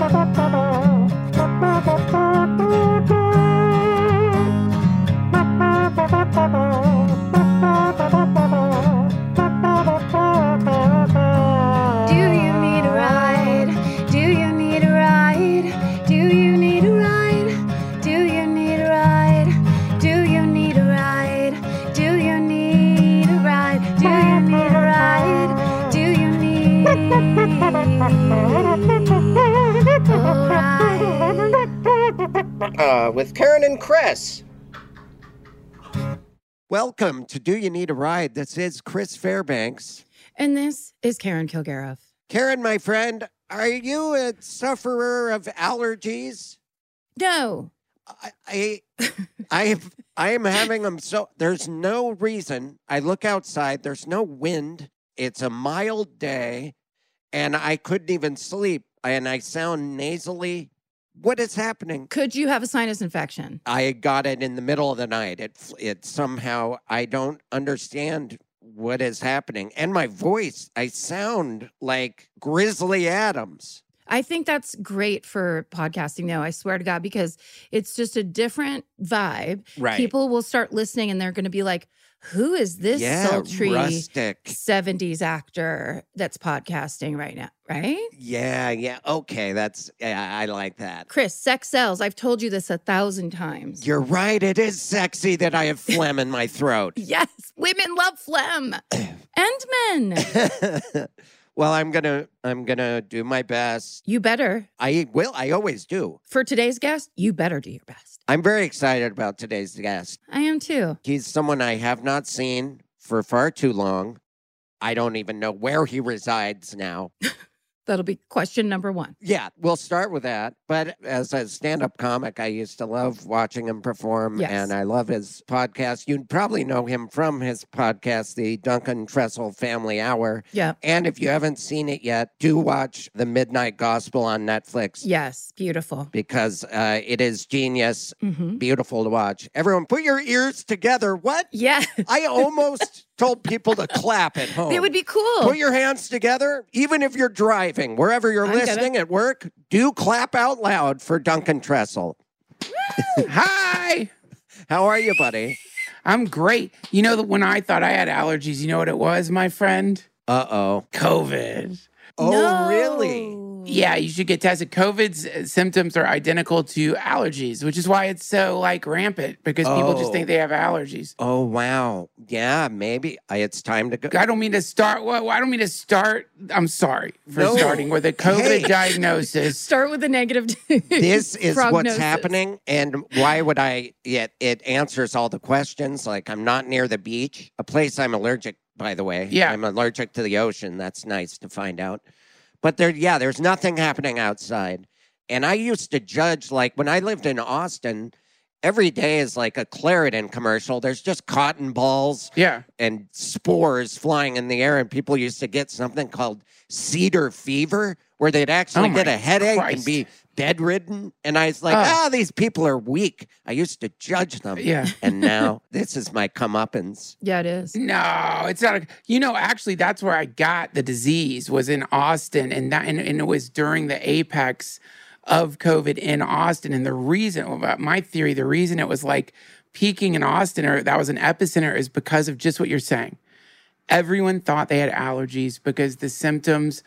Bye. Uh, with Karen and Chris. Welcome to Do You Need a Ride? This is Chris Fairbanks. And this is Karen Kilgariff. Karen, my friend, are you a sufferer of allergies? No. I, I, I, I am having them so. There's no reason. I look outside. There's no wind. It's a mild day, and I couldn't even sleep. And I sound nasally. What is happening? Could you have a sinus infection? I got it in the middle of the night. It it somehow I don't understand what is happening. And my voice, I sound like Grizzly Adams. I think that's great for podcasting, though. I swear to God, because it's just a different vibe. Right. People will start listening and they're going to be like, who is this yeah, sultry rustic. 70s actor that's podcasting right now? Right? Yeah, yeah. Okay, that's yeah, I like that. Chris, sex sells. I've told you this a thousand times. You're right. It is sexy that I have phlegm in my throat. yes, women love phlegm and men. well, I'm gonna I'm gonna do my best. You better. I will. I always do. For today's guest, you better do your best. I'm very excited about today's guest. I am too. He's someone I have not seen for far too long. I don't even know where he resides now. That'll be question number one. Yeah, we'll start with that. But as a stand up comic, I used to love watching him perform, Yes. and I love his podcast. You'd probably know him from his podcast, The Duncan Trussell Family Hour. Yeah. And if you haven't seen it yet, do watch The Midnight Gospel on Netflix Yes, beautiful. because uh, it is genius, hmm beautiful to watch. Everyone, put your ears together. What? Yeah, I almost told people to clap at home. it would be cool. Put your hands together, even if you're driving, wherever you're I get it. listening at work, do clap out loud for Duncan Trussell. Hi, How are you, buddy? I'm great. You know that when I thought I had allergies, you know what it was, my friend? Uh oh. COVID. Oh, really? No. Yeah, you should get tested. COVID's uh, symptoms are identical to allergies, which is why it's so like rampant because people just Oh. think they have allergies. Oh, wow. Yeah, maybe I- it's time to go. I don't mean to start. Well, I don't mean to start. I'm sorry for No. starting with a COVID Hey. diagnosis. Start with a negative. This is what's happening. And why would I? Yet it answers all the questions. Like, I'm not near the beach, a place I'm allergic, by the way. Yeah. I'm allergic to the ocean. That's nice to find out. But there, yeah, there's nothing happening outside. And I used to judge, like, when I lived in Austin, every day is like a Claritin commercial. There's just cotton balls Yeah. and spores flying in the air, and people used to get something called cedar fever, where they'd actually Oh get a headache and be bedridden. And I was like, Oh. ah, these people are weak. I used to judge them. Yeah. And now this is my comeuppance. yeah, it is. No, it's not. A, you know, actually, that's where I got the disease was in Austin, and that and, and it was during the apex of COVID in Austin. And the reason, about my theory, the reason it was like peaking in Austin or that was an epicenter is because of just what you're saying. Everyone thought they had allergies because the symptoms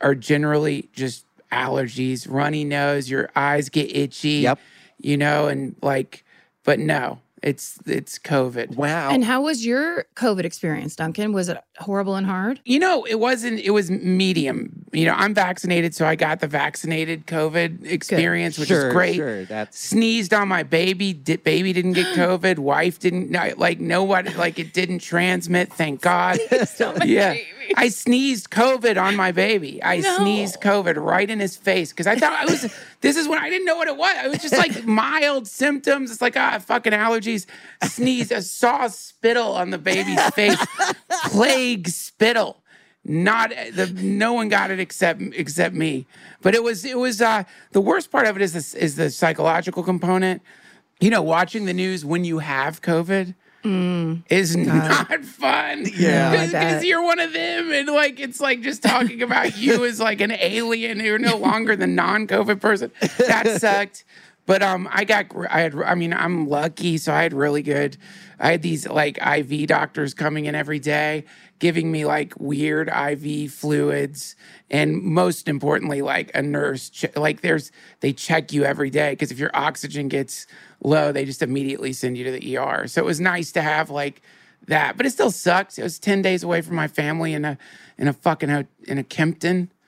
are generally just allergies, runny nose, your eyes get itchy, Yep. you know, and like, but no, it's it's COVID. Wow. And how was your COVID experience, Duncan? Was it horrible and hard? You know, it wasn't, it was medium. You know, I'm vaccinated, so I got the vaccinated COVID experience, which sure, is great. Sure, that's Sneezed on my baby. Di- baby didn't get COVID. Wife didn't. No, like nobody. Like it didn't transmit. Thank God. yeah, I sneezed COVID on my baby. I No. sneezed COVID right in his face because I thought I was. this is when I didn't know what it was. It was just like mild symptoms. It's like ah, fucking allergies. Sneezed. I saw spittle on the baby's face. Plague spittle. Not the no one got it except except me. But it was it was uh the worst part of it is this is the psychological component. You know, watching the news when you have COVID is not fun. Yeah. Because you're one of them, and like it's like just talking about you as like an alien. You're no longer the non-COVID person. That sucked. But um, I got I had I mean I'm lucky, so I had really good. I had these like IV doctors coming in every day, giving me like weird IV fluids, and most importantly, like a nurse. Che- like there's they check you every day because if your oxygen gets low, they just immediately send you to the ER. So it was nice to have like that, but it still sucks. It was ten days away from my family in a in a fucking ho- in a Kimpton.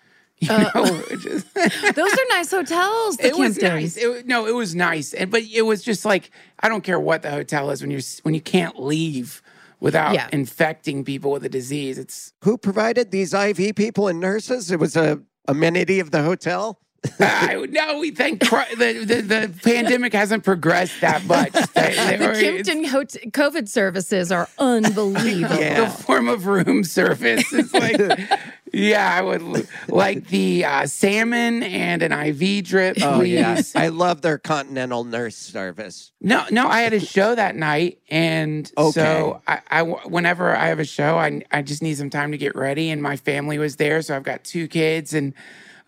You know, which is- Those are nice hotels. The it was nice. It, no, it was nice, and but it was just like I don't care what the hotel is when you're when you can't leave without Yeah. infecting people with a disease. It's who provided these IV people and nurses? It was a amenity of the hotel. I, no, we thank Christ, the, the the pandemic hasn't progressed that much. They- they The were- Kimpton hot- COVID services are unbelievable. Yeah. the form of room service. It's like, yeah, I would like the uh, salmon and an IV drip, please. Oh yeah, I love their continental nurse service. No, no, I had a show that night, and Okay. so I, I, whenever I have a show, I, I just need some time to get ready, and my family was there, so I've got two kids, and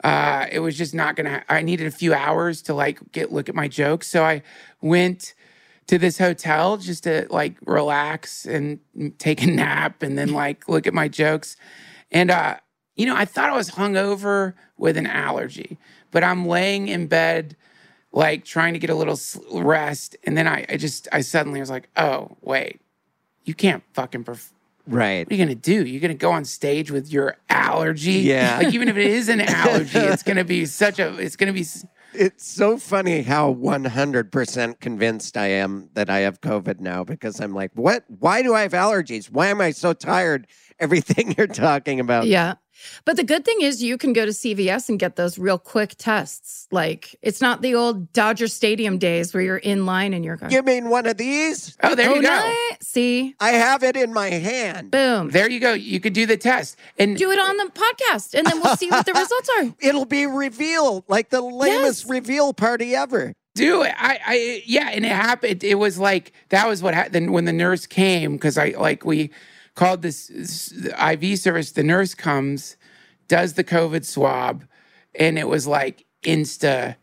uh, it was just not gonna. I needed a few hours to like get look at my jokes, so I went to this hotel just to like relax and take a nap, and then like look at my jokes, and uh, you know, I thought I was hungover with an allergy, but I'm laying in bed like trying to get a little rest. And then I, I just, I suddenly was like, oh, wait, you can't fucking, perf- Right. what are you going to do? You're going to go on stage with your allergy? Yeah. Like, even if it is an allergy, it's going to be such a, it's going to be, It's so funny how 100% convinced I am that I have COVID now because I'm like, what? Why do I have allergies? Why am I so tired? Everything you're talking about. Yeah. But the good thing is you can go to CVS and get those real quick tests. Like it's not the old Dodger Stadium days where you're in line and you're going, You mean one of these? oh, there oh, you go. no. See? I have it in my hand. Boom. There you go. You could do the test. And Do it on the podcast and then we'll see what the results are. It'll be revealed like the lamest Yes. reveal party ever. do it. I, I, yeah, and it happened. It was like that was what happened when the nurse came because I like we called this, this IV service. The nurse comes, does the COVID swab, and it was like insta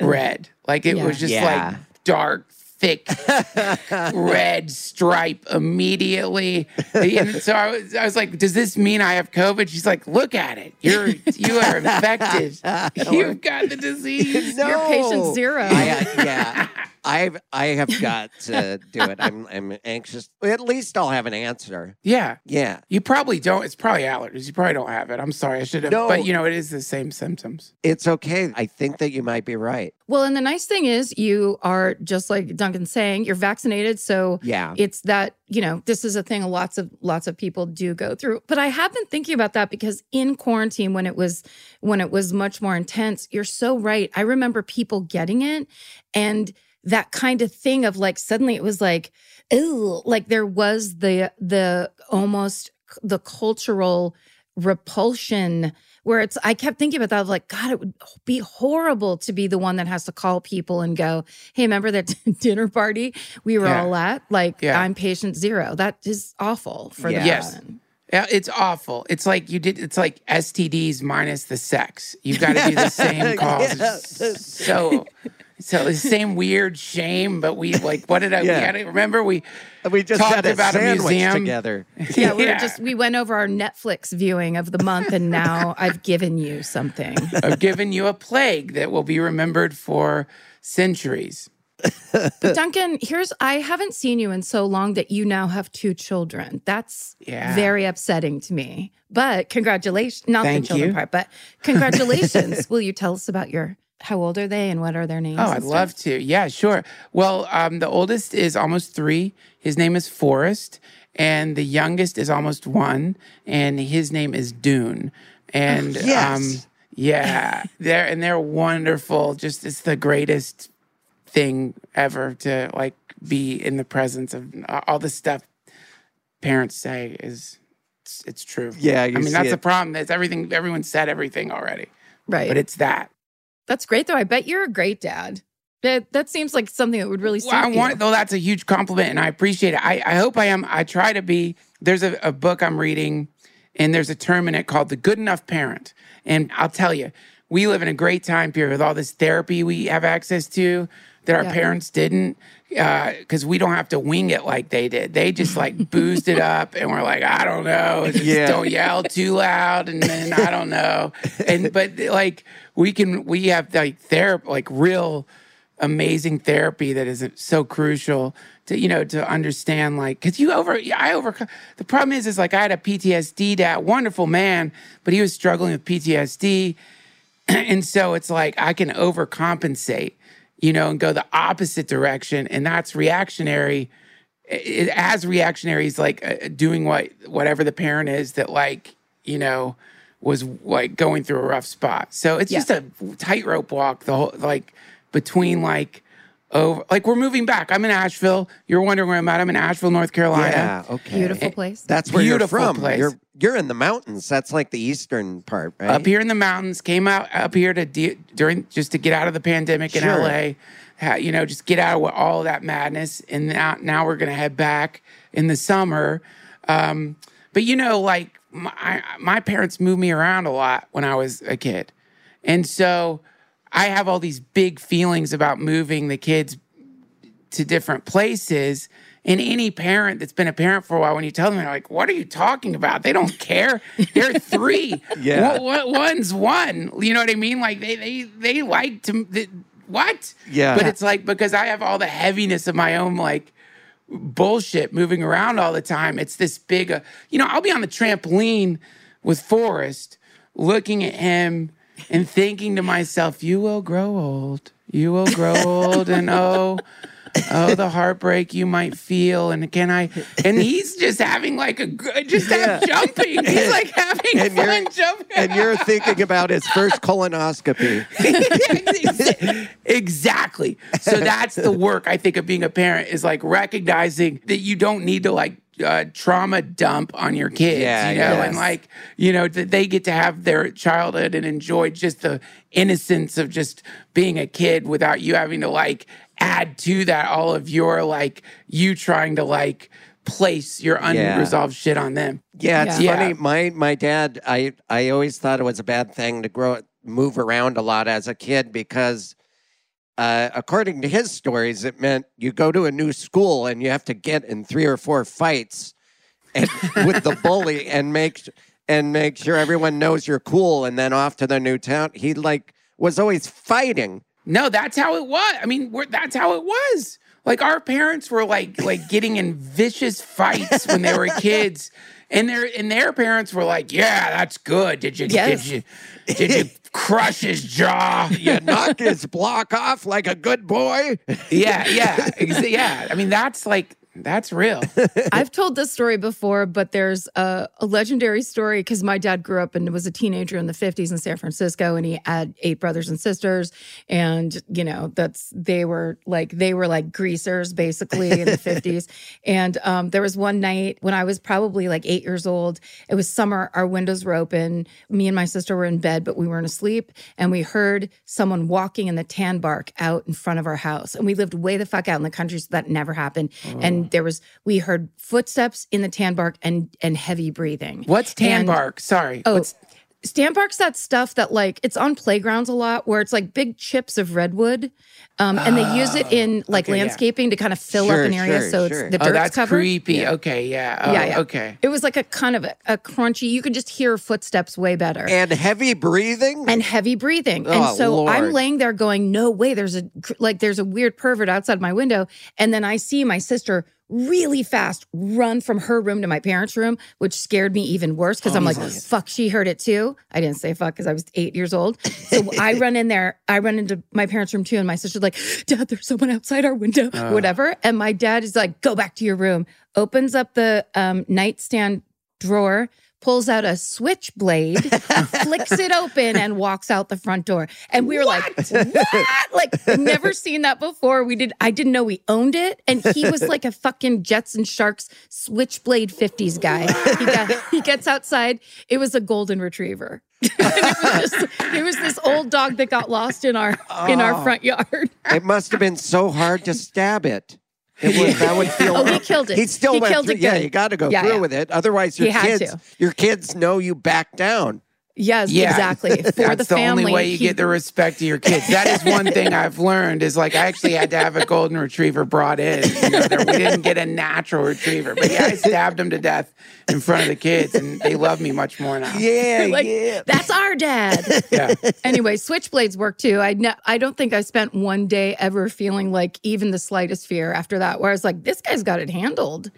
red. Like it Yeah. was just Yeah. like dark, thick red stripe immediately. And so I was, I was like, "Does this mean I have COVID?" She's like, "Look at it. You're you are infected. You've got the disease." No. You're patient zero. I, uh, yeah, I've I have got to do it. I'm I'm anxious. At least I'll have an answer. Yeah. Yeah, You probably don't. It's probably allergies. You probably don't have it. I'm sorry. I should have. No. But you know, it is the same symptoms. it's okay. I think that you might be right. Well, and the nice thing is you are just like Duncan's saying, you're vaccinated. So Yeah. it's that, you know, this is a thing lots of lots of people do go through. But I have been thinking about that because in quarantine when it was when it was much more intense, you're so right. I remember people getting it and that kind of thing of like suddenly it was like, ooh, like there was the the almost the cultural repulsion where it's I kept thinking about that of like god it would be horrible to be the one that has to call people and go hey remember that dinner party we were Yeah. all at like Yeah. I'm patient zero that is awful for Yeah. the Yes. Yeah, it's awful. It's like you did. It's like STDs minus the sex. You've got to do the same cause. Yes. So, so the same weird shame. But we like, what did I? Yeah. We had remember we We just talked had a about a sandwich museum. together. Yeah, we were Yeah. just we went over our Netflix viewing of the month, and now I've given you something. I've given you a plague that will be remembered for centuries. But Duncan, here's I haven't seen you in so long that you now have two children. That's Yeah. very upsetting to me. But congratulations, not Thank the children you. part, but congratulations. Will you tell us about your how old are they and what are their names? Oh, I'd stuff? love to. Yeah, sure. Well, um, the oldest is almost three. His name is Forrest, and the youngest is almost one, and his name is Dune. And Yes. um, yeah, they're and they're wonderful. Just it's the greatest thing ever to like be in the presence of all the stuff parents say is it's, it's true. Yeah, I mean see that's it. the problem. Is everything everyone said everything already, Right. but it's that. That's great though. I bet you're a great dad. That that seems like something that would really suit Well, I you. want though that's a huge compliment and I appreciate it. I, I hope I am I try to be there's a, a book I'm reading and there's a term in it called the good enough parent. And I'll tell you, we live in a great time period with all this therapy we have access to that our Yeah. parents didn't uh, because we don't have to wing it like they did. They just like boozed it up and we're like, I don't know, just Yeah. don't yell too loud and then I don't know. And but like we can we have like therapy like real amazing therapy that is so crucial to you know to understand like because you over I over the problem is is like I had a PTSD dad wonderful man but he was struggling with PTSD and so it's like I can overcompensate you know and go the opposite direction and that's reactionary it, as reactionary is like uh, doing what whatever the parent is that like you know was like going through a rough spot so it's Yeah. just a tightrope walk the whole like between like over like we're moving back i'm in asheville you're wondering where i'm at i'm in asheville north carolina Yeah, okay. Beautiful place. That's where Beautiful you're from. place. You're you're in the mountains. That's like the eastern part, right? up here in the mountains came out up here to de- during just to get out of the pandemic in Sure. la ha, you know just get out of all of that madness and now, now we're gonna head back in the summer um, but you know like my, my parents moved me around a lot when i was a kid and so i have all these big feelings about moving the kids to different places. And any parent that's been a parent for a while, when you tell them, they're like, "What are you talking about? They don't care. They're three. Yeah. One- one's one. You know what I mean? Like they they they like to th- what? Yeah. But it's like because I have all the heaviness of my own like bullshit moving around all the time. It's this big, uh, you know, I'll be on the trampoline with Forrest looking at him and thinking to myself, you will grow old. You will grow old. And oh, oh, the heartbreak you might feel. And can I? And he's just having like a good, just have jumping. He's like having And you're- fun jumping. and you're thinking about his first colonoscopy. exactly. So that's the work I think of being a parent is like recognizing that you don't need to like uh, trauma dump on your kids, Yeah, you know, yes. and like you know that they get to have their childhood and enjoy just the innocence of just being a kid without you having to like add to that all of your like you trying to like place your Yeah. unresolved shit on them. Yeah, it's Yeah. funny. My my dad, I I always thought it was a bad thing to grow move around a lot as a kid because uh, according to his stories, it meant you go to a new school and you have to get in three or four fights and with the bully and make and make sure everyone knows you're cool and then off to the new town. He like was always fighting. No, that's how it was. I mean, we're, that's how it was. Like our parents were like like getting in vicious fights when they were kids, and their and their parents were like, "Yeah, that's good. Did you Yes. did you did you crush his jaw? You knock his block off like a good boy. yeah, yeah, yeah. I mean, that's like that's real. I've told this story before, but there's a, a legendary story because my dad grew up and was a teenager in the 50s in San Francisco, and he had eight brothers and sisters. And, you know, that's they were like, they were like greasers basically in the 50s. And um, there was one night when I was probably like eight years old. It was summer, our windows were open. Me and my sister were in bed, but we weren't asleep. And we heard someone walking in the tan bark out in front of our house. And we lived way the fuck out in the country, so that never happened. And and there was we heard footsteps in the tan bark and and heavy breathing. What's tan And- bark? Sorry. Oh, What's, Stand bark's that stuff that like it's on playgrounds a lot where it's like big chips of redwood. Um, and they use it in like okay, yeah. landscaping to kind of fill Sure, up an area sure, so sure. it's the oh, dirt's that's covered. creepy. Okay, yeah. Oh, Yeah, yeah. Okay. It was like a kind of a, a crunchy. You could just hear footsteps way better. And heavy breathing. and heavy breathing. Oh, and so I'm laying there going, no way, there's a like there's a weird pervert outside my window. And then I see my sister really fast run from her room to my parents' room, which scared me even worse because I'm like, fuck, she heard it too. I didn't say fuck because I was eight years old. So I run in there, I run into my parents' room too, and my sister's like, Dad, there's someone outside our window, whatever. And my dad is like, go back to your room, opens up the um, nightstand drawer, pulls out a switchblade, flicks it open, and walks out the front door. And we were like, "What? like never seen that before." We did. I didn't know we owned it, and he was like a fucking Jets and Sharks switchblade fifties guy. He got he gets outside. It was a golden retriever. It, was just, it was this old dog that got lost in our in our oh. front yard. it must have been so hard to stab it. It was, that would feel. Oh, he killed it. He still He went killed through. it Yeah, good. you got to go Yeah, through yeah. with it. Otherwise, your kids, to. your kids know you back down. Yes, Yeah, exactly. For That's the the, family, only way you he- get the respect of your kids. That is one thing I've learned is like I actually had to have a golden retriever brought in. You know, there- we didn't get a natural retriever, but yeah, I stabbed him to death in front of the kids, and they love me much more now. Yeah, like yeah. that's our dad. Yeah. anyway, switchblades work too. I ne- I don't think I spent one day ever feeling like even the slightest fear after that. Where I was like, this guy's got it handled.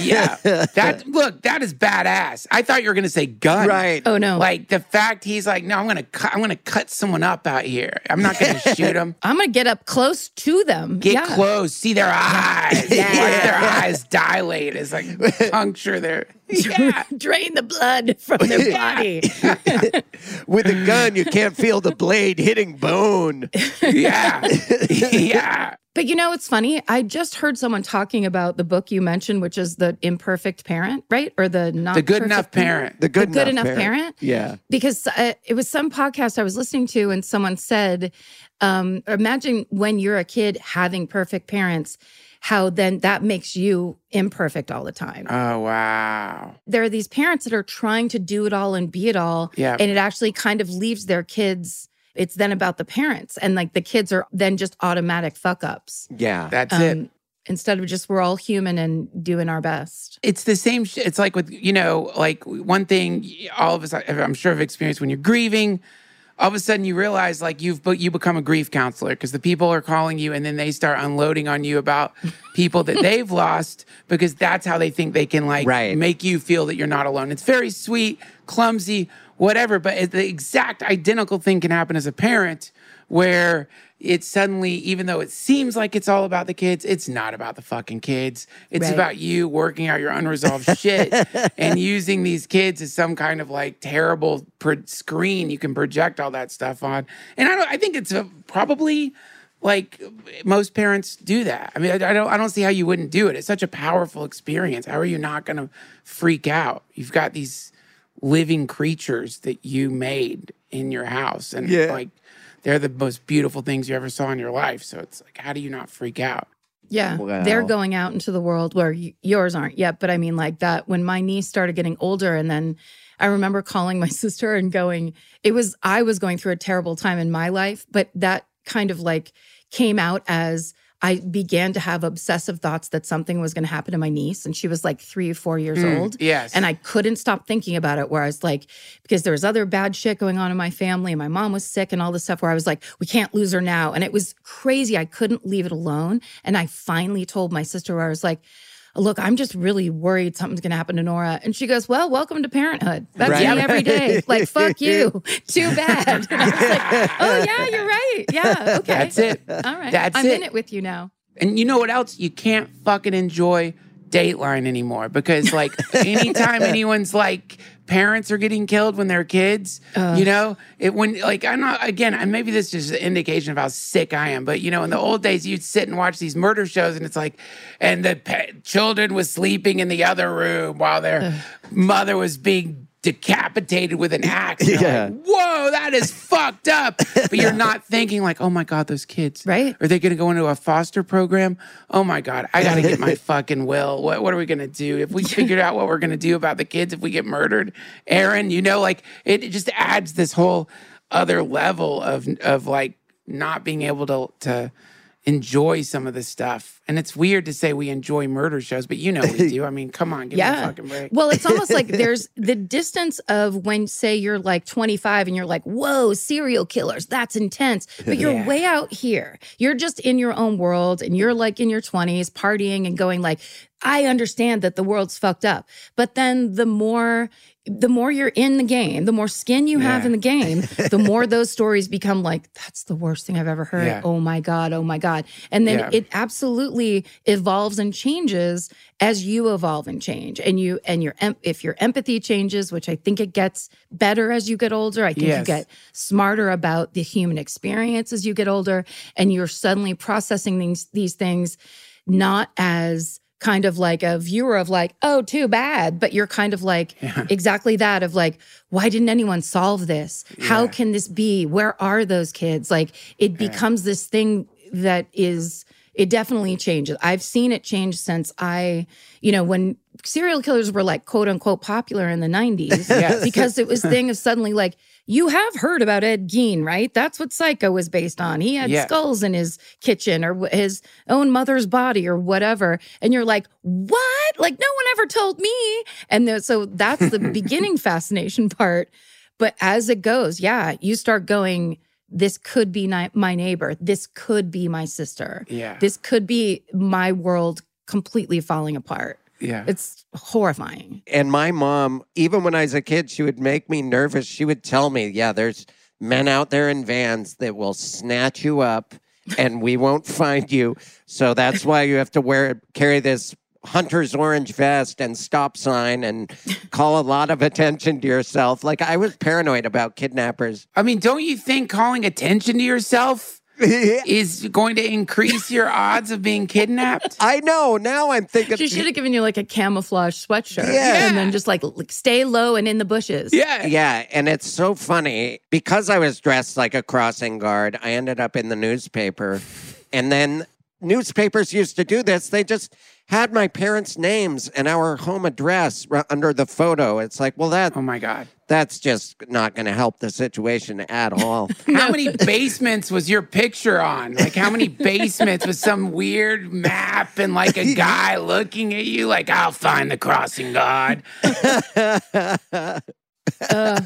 Yeah. That look, that is badass. I thought you were gonna say gun. Right. Oh no, Like the fact he's like, no, I'm gonna cut I'm gonna cut someone up out here. I'm not gonna shoot them. I'm gonna get up close to them. Get yeah. close, see their eyes. Yeah. Watch their eyes dilate. It's like puncture their yeah. Drain the blood from their body. With a gun, you can't feel the blade hitting bone. Yeah. yeah. But you know, it's funny. I just heard someone talking about the book you mentioned, which is the imperfect parent, right? Or the not The good enough parent. The good, The good enough, enough parent? Yeah. because uh, it was some podcast I was listening to, and someone said, um, "Imagine when you're a kid having perfect parents, how then that makes you imperfect all the time." Oh wow. there are these parents that are trying to do it all and be it all, Yeah. and it actually kind of leaves their kids. It's then about the parents, and like the kids are then just automatic fuck ups. Yeah. That's it. Um, instead of just we're all human and doing our best. it's the same shit. It's like with, you know, like one thing all of us, I'm sure have experienced when you're grieving, all of a sudden you realize like you've, but you become a grief counselor because the people are calling you and then they start unloading on you about people that they've lost because that's how they think they can like Right. make you feel that you're not alone. It's very sweet, clumsy, whatever, but the exact identical thing can happen as a parent where it's suddenly, even though it seems like it's all about the kids, it's not about the fucking kids. It's Right. about you working out your unresolved shit and using these kids as some kind of like terrible pro- screen you can project all that stuff on. And I don't, I think it's a, probably like most parents do that. I mean, I, I don't, I don't see how you wouldn't do it. It's such a powerful experience. How are you not going to freak out? You've got these living creatures that you made in your house, and Yeah. like they're the most beautiful things you ever saw in your life. So it's like, how do you not freak out? Yeah, Wow. they're going out into the world where y- yours aren't yet. But I mean, like that when my niece started getting older, and then I remember calling my sister and going, it was I was going through a terrible time in my life, but that kind of like came out as I began to have obsessive thoughts that something was going to happen to my niece, and she was like three or four years mm, old. Yes. And I couldn't stop thinking about it where I was like, because there was other bad shit going on in my family and my mom was sick and all this stuff where I was like, we can't lose her now. And it was crazy. I couldn't leave it alone. And I finally told my sister where I was like, look, I'm just really worried something's going to happen to Nora. And she goes, well, welcome to parenthood. That's Right. me every day. Like, fuck you. Too bad. And I was like, oh, yeah, you're right. Yeah. Okay. That's it. All right. That's I'm it. in it with you now. And you know what else? You can't fucking enjoy Dateline anymore because, like, anytime anyone's like parents are getting killed when they're kids, you know, it when like I'm not again. and Maybe this is just an indication of how sick I am. But you know, in the old days, you'd sit and watch these murder shows, and it's like, and the pa- children was sleeping in the other room while their mother was being decapitated with an axe. You're Yeah. like, whoa, that is fucked up. But you're not thinking like, oh my God, those kids. Right. Are they gonna go into a foster program? Oh my God, I gotta get my fucking will. What what are we gonna do? If we figured out what we're gonna do about the kids if we get murdered, Aaron, you know, like it, it just adds this whole other level of of like not being able to to enjoy some of the stuff. And it's weird to say we enjoy murder shows, but you know we do. I mean, come on, give me a fucking break. Well, it's almost like there's the distance of when, say, you're like 25 and you're like, whoa, serial killers, that's intense. But you're Yeah. way out here. You're just in your own world and you're like in your 20s partying and going, like, I understand that the world's fucked up. But then the more the more you're in the game, the more skin you have in the game, the more those stories become like, that's the worst thing I've ever heard. Yeah. Oh my God, oh my God. And then Yeah. it absolutely evolves and changes as you evolve and change. And you and your if your empathy changes, which I think it gets better as you get older, I think you get smarter about the human experience as you get older, and you're suddenly processing these these things not as kind of like a viewer of like, oh, too bad, but you're kind of like exactly that of like, why didn't anyone solve this? How can this be? Where are those kids? Like it becomes this thing that is it definitely changes. I've seen it change since I, you know, when serial killers were like quote unquote popular in the 90s Yes. because it was thing of suddenly like you have heard about Ed Gein, right? That's what Psycho was based on. He had Yeah. skulls in his kitchen or his own mother's body or whatever. And you're like, what? Like, no one ever told me. And the, so that's the beginning fascination part. But as it goes, yeah, you start going, this could be ni- my neighbor. This could be my sister. Yeah. This could be my world completely falling apart. yeah. It's horrifying. And my mom, even when I was a kid, she would make me nervous. She would tell me, yeah, there's men out there in vans that will snatch you up and we won't find you. So that's why you have to wear carry this hunter's orange vest and stop sign and call a lot of attention to yourself. Like I was paranoid about kidnappers. I mean, don't you think calling attention to yourself is going to increase your odds of being kidnapped? I know. Now I'm thinking She should have given you like a camouflage sweatshirt. Yeah. And then just like, like stay low and in the bushes. Yeah. Yeah, and it's so funny because I was dressed like a crossing guard. I ended up in the newspaper, and then newspapers used to do this. They just had my parents' names and our home address r- under the photo. It's like, well, that Oh my God. that's just not going to help the situation at all. How many basements was your picture on? Like, how many basements was some weird map and like a guy looking at you, like, I'll find the crossing guard? Uh,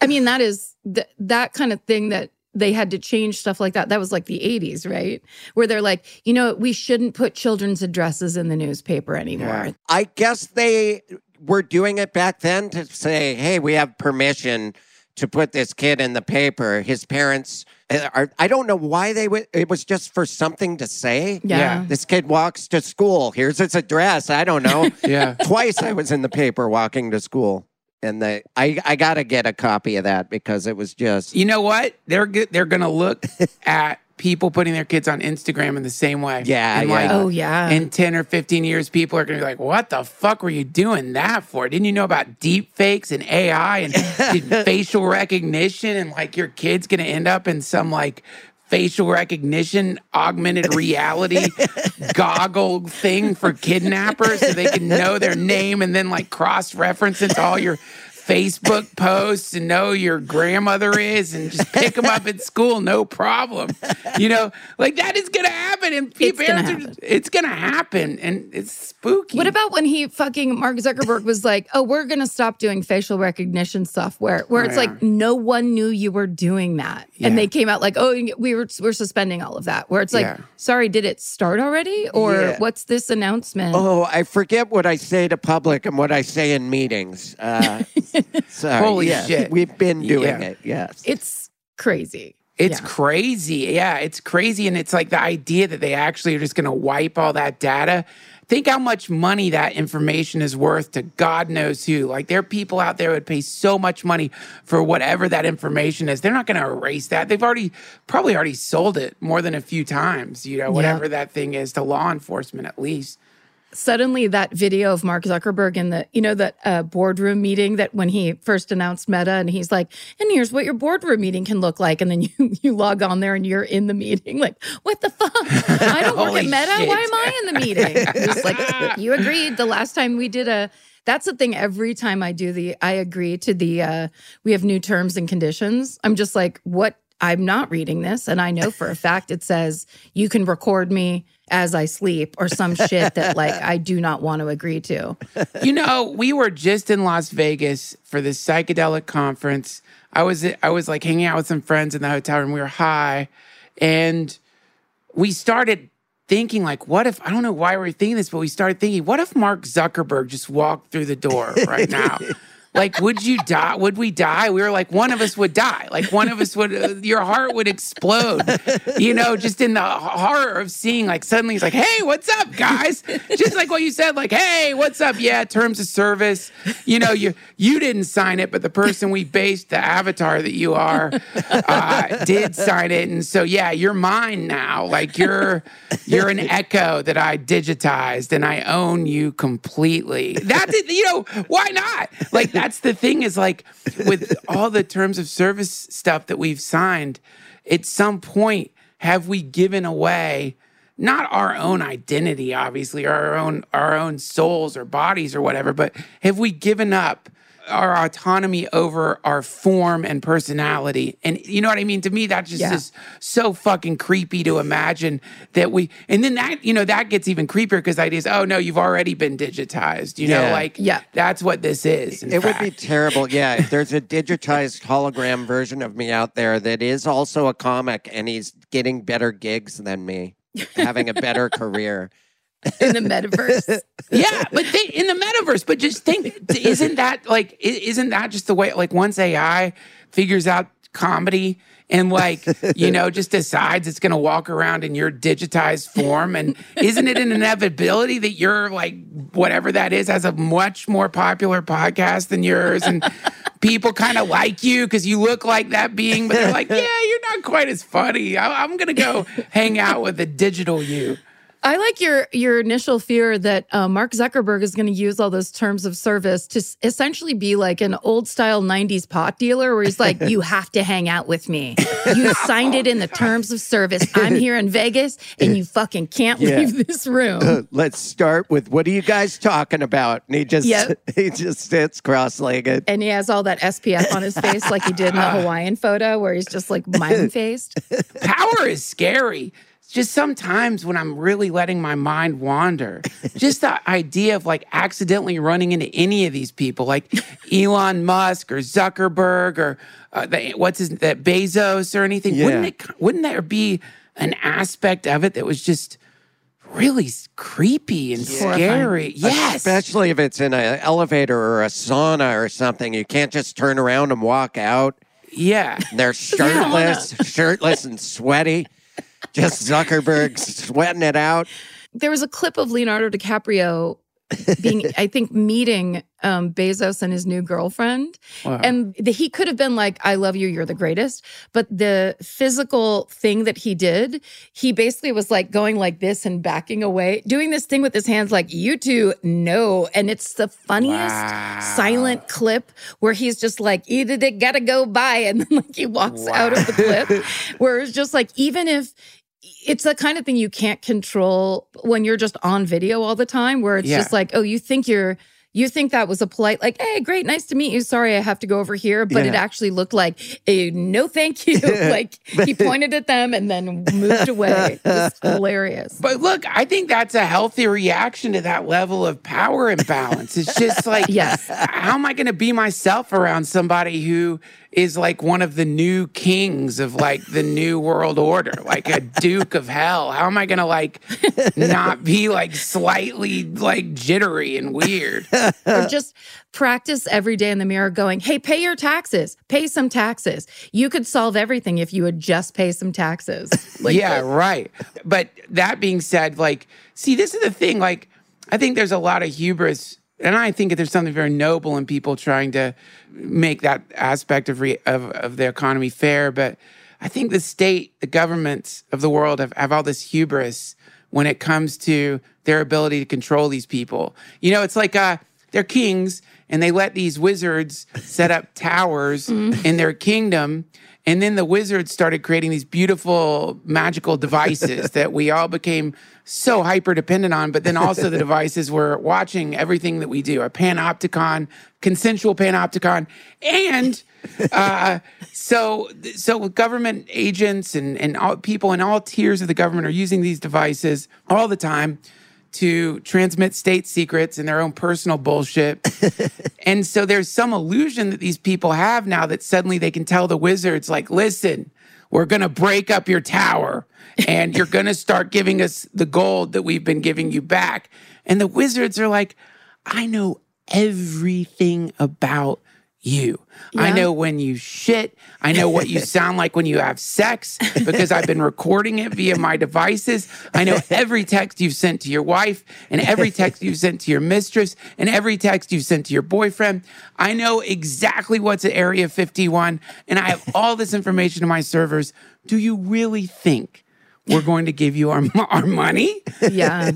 I mean, that is th- that kind of thing that they had to change stuff like that. That was like the 80s, right? Where they're like, you know, we shouldn't put children's addresses in the newspaper anymore. Yeah. I guess they were doing it back then to say, hey, we have permission to put this kid in the paper. His parents uh, are, I don't know why they would, it was just for something to say. Yeah. Yeah. This kid walks to school. Here's his address. I don't know. Yeah. Twice I was in the paper walking to school. And the, I, I got to get a copy of that because it was just, You know what? They're good. They're gonna look at people putting their kids on Instagram in the same way. Yeah, And yeah. like, Oh, yeah. in 10 or 15 years, people are going to be like, what the fuck were you doing that for? Didn't you know about deep fakes and AI and facial recognition? And like your kid's going to end up in some like facial recognition, augmented reality goggle thing for kidnappers so they can know their name and then like cross reference into all your. Facebook posts and know your grandmother is and just pick them up at school, no problem. You know, like that is gonna happen, and It's gonna parents are it's gonna happen, and it's spooky. What about when he fucking Mark Zuckerberg was like, "Oh, we're gonna stop doing facial recognition software," where it's Yeah. like no one knew you were doing that, Yeah. and they came out like, "Oh, we were we're suspending all of that." Where it's like, Yeah. "Sorry, did it start already, or Yeah. what's this announcement?" oh, I forget what I say to public and what I say in meetings. Uh, sorry. Holy yeah, shit. We've been doing Yeah. it. Yes. It's crazy. It's Yeah. crazy. Yeah, it's crazy. And it's like the idea that they actually are just going to wipe all that data. Think how much money that information is worth to God knows who. Like, there are people out there who would pay so much money for whatever that information is. They're not going to erase that. They've already, probably already sold it more than a few times, you know, whatever that thing is to law enforcement at least. Suddenly that video of Mark Zuckerberg in the, you know, that uh, boardroom meeting that when he first announced Meta and he's like, and here's what your boardroom meeting can look like. And then you, you log on there and you're in the meeting. Like, what the fuck? I don't work at Meta. shit. Why am I in the meeting? Just like, you agreed the last time we did a, that's the thing. Every time I do the, I agree to the, uh, we have new terms and conditions. I'm just like, what? I'm not reading this. And I know for a fact it says you can record me as I sleep or some shit that like I do not want to agree to. you know, we were just in Las Vegas for this psychedelic conference. I was I was like hanging out with some friends in the hotel room. We were high, and we started thinking like, what if I don't know why we're thinking this, but we started thinking, what if Mark Zuckerberg just walked through the door right now? Like, would you die? Would we die? We were like, one of us would die. Like, one of us would, uh, your heart would explode, you know, just in the horror of seeing, like, suddenly he's like, hey, what's up, guys? Just like what you said, like, hey, what's up? Yeah, terms of service. You know, you you didn't sign it, but the person we based the avatar that you are uh, did sign it. And so, yeah, you're mine now. Like, you're you're an echo that I digitized and I own you completely. That, did- you know, why not? Like, that's the thing is like with all the terms of service stuff that we've signed, at some point, have we given away not our own identity, obviously, or our own our own souls or bodies or whatever, but have we given up our autonomy over our form and personality? And you know what I mean? To me, that just Yeah. is so fucking creepy to imagine that we and then that, you know, that gets even creepier because the idea is, oh no, you've already been digitized. You know, like Yeah. that's what this is. in It would be terrible. Yeah, if there's a digitized hologram version of me out there that is also a comic and he's getting better gigs than me, having a better career. In the metaverse. yeah, but in the metaverse. But just think, isn't that like, isn't that just the way? Like once AI figures out comedy and like you know just decides it's going to walk around in your digitized form, and isn't it an inevitability that you're like whatever that is has a much more popular podcast than yours and. People kind of like you because you look like that being, but they're like, "Yeah, you're not quite as funny. I- I'm gonna go hang out with the digital you." I like your your initial fear that uh, Mark Zuckerberg is going to use all those terms of service to s- essentially be like an old style '90s pot dealer, where he's like, "You have to hang out with me. You signed it in the terms of service. I'm here in Vegas, and you fucking can't Yeah. leave this room." Let's start with what are you guys talking about? And he just Yep. he just sits cross-legged. And he has all that SPF on his face, like he did in the Hawaiian photo, where he's just like mime faced. power is scary. Just sometimes when I'm really letting my mind wander, just the idea of like accidentally running into any of these people, like Elon Musk or Zuckerberg or uh, the, what's his that Bezos or anything, wouldn't Yeah. it? Wouldn't there be an aspect of it that was just really creepy and scary? Yes, Especially if it's in an elevator or a sauna or something. You can't just turn around and walk out. yeah. They're shirtless, shirtless and sweaty. Just Zuckerberg sweating it out. there was a clip of Leonardo DiCaprio being, I think, meeting um, Bezos and his new girlfriend. Wow. And the, he could have been like, I love you, you're the greatest. But the physical thing that he did, he basically was like going like this and backing away, doing this thing with his hands, like, you two, no. And it's the funniest Wow. silent clip where he's just like, either they gotta go by. And then like he walks out of the clip, where it's just like, even if it's the kind of thing you can't control when you're just on video all the time where it's Yeah. just like oh you think you're you think that was a polite like hey great nice to meet you sorry i have to go over here but it actually looked like a no thank you like he pointed at them and then moved away it was hilarious But look, I think that's a healthy reaction to that level of power imbalance. It's just like, Yes. how am I going to be myself around somebody who is like one of the new kings of like the new world order, like a duke of hell? How am I to like not be like slightly like jittery and weird? or just practice every day in the mirror going hey pay your taxes pay some taxes you could solve everything if you would just pay some taxes like yeah, uh, right. But that being said, like, see, this is the thing. Like, I think there's a lot of hubris, and I think that there's something very noble in people trying to make that aspect of re- of, of the economy fair. But I think the state, the governments of the world have, have all this hubris when it comes to their ability to control these people. You know, it's like uh, they're kings and they let these wizards set up towers in their kingdom. And then the wizards started creating these beautiful magical devices that we all became so hyper dependent on. But then also the devices were watching everything that we do a panopticon, consensual panopticon. And uh, so, so government agents and, and all, people in all tiers of the government are using these devices all the time to transmit state secrets and their own personal bullshit. and so there's some illusion that these people have now that suddenly they can tell the wizards, like, listen, we're going to break up your tower and you're going to start giving us the gold that we've been giving you back. And the wizards are like, I know everything about you. I know when you shit. I know what you sound like when you have sex because I've been recording it via my devices. I know every text you've sent to your wife and every text you've sent to your mistress and every text you've sent to your boyfriend. I know exactly what's at Area 51 and I have all this information in my servers. Do you really think we're going to give you our, our money? Yeah.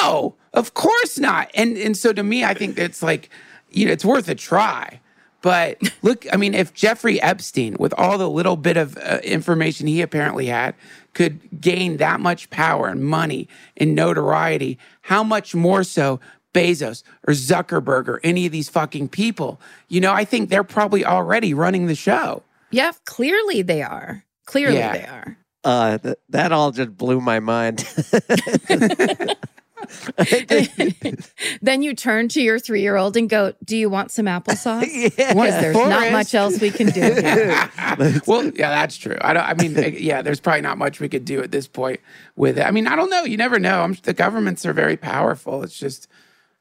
no, of course not. And and so to me, I think it's like, you know, it's worth a try. But look, I mean, if Jeffrey Epstein, with all the little bit of uh, information he apparently had, could gain that much power and money and notoriety, how much more so Bezos or Zuckerberg or any of these fucking people? You know, I think they're probably already running the show. Yeah, clearly they are. Clearly Yeah. they are. Uh, th- that all just blew my mind. Then you turn to your three year old and go, Do you want some applesauce? yeah. Because there's not much else we can do. well, yeah, that's true. I don't. I mean, yeah, there's probably not much we could do at this point with it. I mean, I don't know. You never know. I'm, the governments are very powerful. It's just,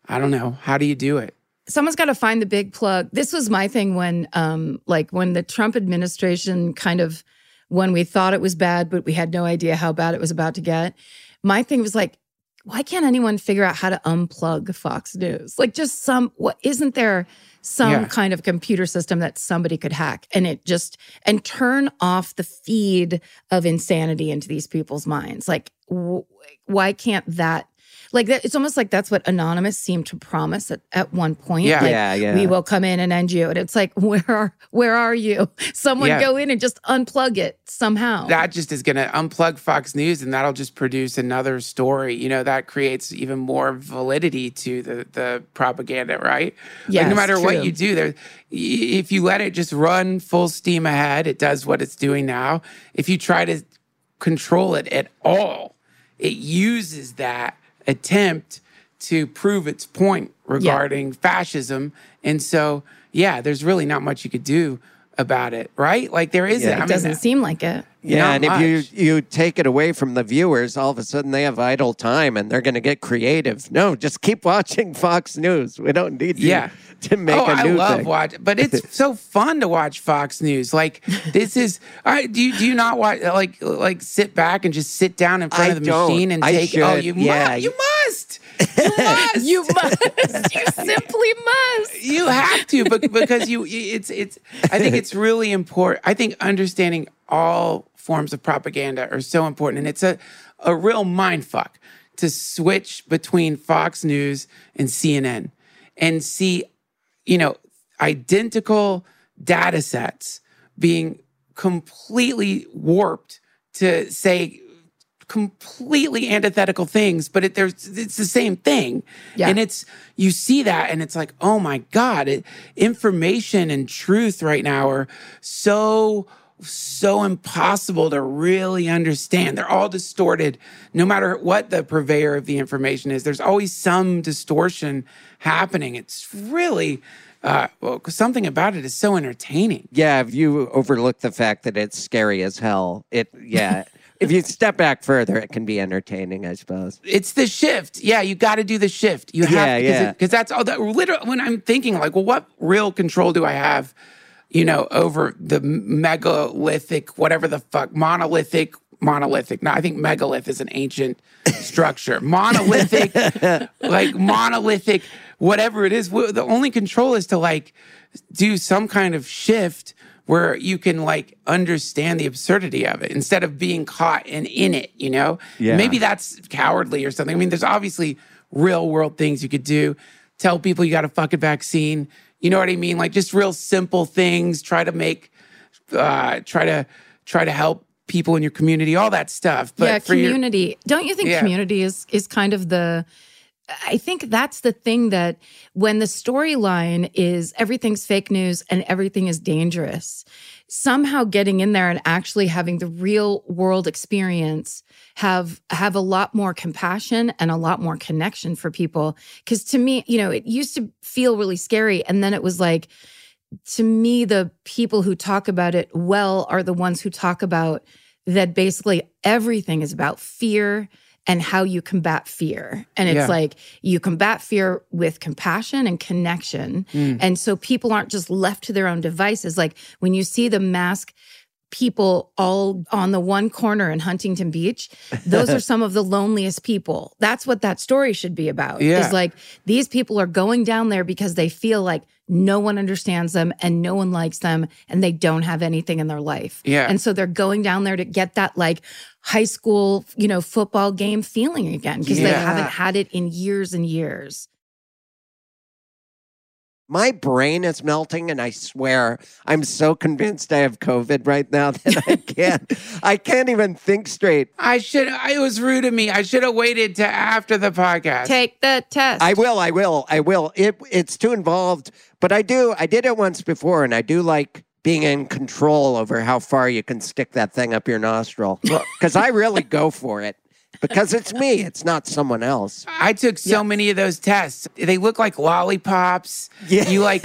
I don't know. How do you do it? Someone's got to find the big plug. This was my thing when, um, like, when the Trump administration kind of, when we thought it was bad, but we had no idea how bad it was about to get. My thing was like, why can't anyone figure out how to unplug Fox News? Like, just some, what isn't there some Yeah. kind of computer system that somebody could hack and it just, and turn off the feed of insanity into these people's minds? Like, w- why can't that? Like that, it's almost like that's what Anonymous seemed to promise at, at one point. Yeah. Like, Yeah, yeah. We will come in and end you. And it's like, where are where are you? Someone Yeah. go in and just unplug it somehow. That just is going to unplug Fox News, and that'll just produce another story. You know, that creates even more validity to the the propaganda, right? like no matter what you do, there, if you let it just run full steam ahead, it does what it's doing now. If you try to control it at all, it uses that attempt to prove its point regarding fascism. And so, yeah, there's really not much you could do about it, right? Like there isn't. Yeah. I it mean, doesn't seem like it. Yeah, Not and if you you take it away from the viewers, all of a sudden they have idle time and they're going to get creative. No, just keep watching Fox News. We don't need you Yeah. to make oh, a I new love thing. watch, but it's so fun to watch Fox News. Like this is, I do you do you not watch like like sit back and just sit down in front I of the don't. machine and I take? Oh, should. you Yeah, must, you you- must, you must, You must. you simply must. you have to, but because you, it's it's. I think it's really important. I think understanding all forms of propaganda are so important, and it's a a real mind fuck to switch between Fox News and CNN and see, you know, identical data sets being completely warped to say completely antithetical things, but it, there's it's the same thing. Yeah. And it's you see that and it's like, oh my God, it, information and truth right now are so so impossible to really understand. They're all distorted. No matter what the purveyor of the information is, there's always some distortion happening. It's really uh, well, something about it is so entertaining. Yeah, if you overlook the fact that it's scary as hell, it yeah. if you step back further, it can be entertaining, I suppose. It's the shift. Yeah, you got to do the shift. You have Yeah, because that's all that. Literally, when I'm thinking like, well, what real control do I have? You know, over the megalithic, whatever the fuck, monolithic, monolithic. No, I think megalith is an ancient structure. Monolithic, like monolithic, whatever it is. The only control is to like do some kind of shift where you can like understand the absurdity of it instead of being caught and in it, you know? Yeah. Maybe that's cowardly or something. I mean, there's obviously real world things you could do. Tell people you got a fucking vaccine. You know what I mean? Like just real simple things. Try to make, uh, try to try to help people in your community, all that stuff. But yeah, for your- community. Don't you think Yeah. community is is kind of the I think that's the thing that when the storyline is everything's fake news and everything is dangerous, somehow getting in there and actually having the real world experience have have a lot more compassion and a lot more connection for people cuz to me, you know, it used to feel really scary and then it was like to me the people who talk about it well are the ones who talk about that basically everything is about fear and how you combat fear. And it's Yeah. like you combat fear with compassion and connection. Mm. And so people aren't just left to their own devices. Like when you see the mask people all on the one corner in Huntington Beach, those are some of the loneliest people. That's what that story should be about. Yeah. Is like these people are going down there because they feel like no one understands them and no one likes them and they don't have anything in their life. Yeah. And so they're going down there to get that like high school, you know, football game feeling again because they haven't had it in years and years. My brain is melting, and I swear I'm so convinced I have COVID right now that I can't. I can't even think straight. I should. It was rude of me. I should have waited to after the podcast. Take the test. I will. I will. I will. It it's too involved, but I do. I did it once before, and I do like being in control over how far you can stick that thing up your nostril because I really go for it because it's me. It's not someone else. I took so many of those tests. They look like lollipops. Yeah. You like,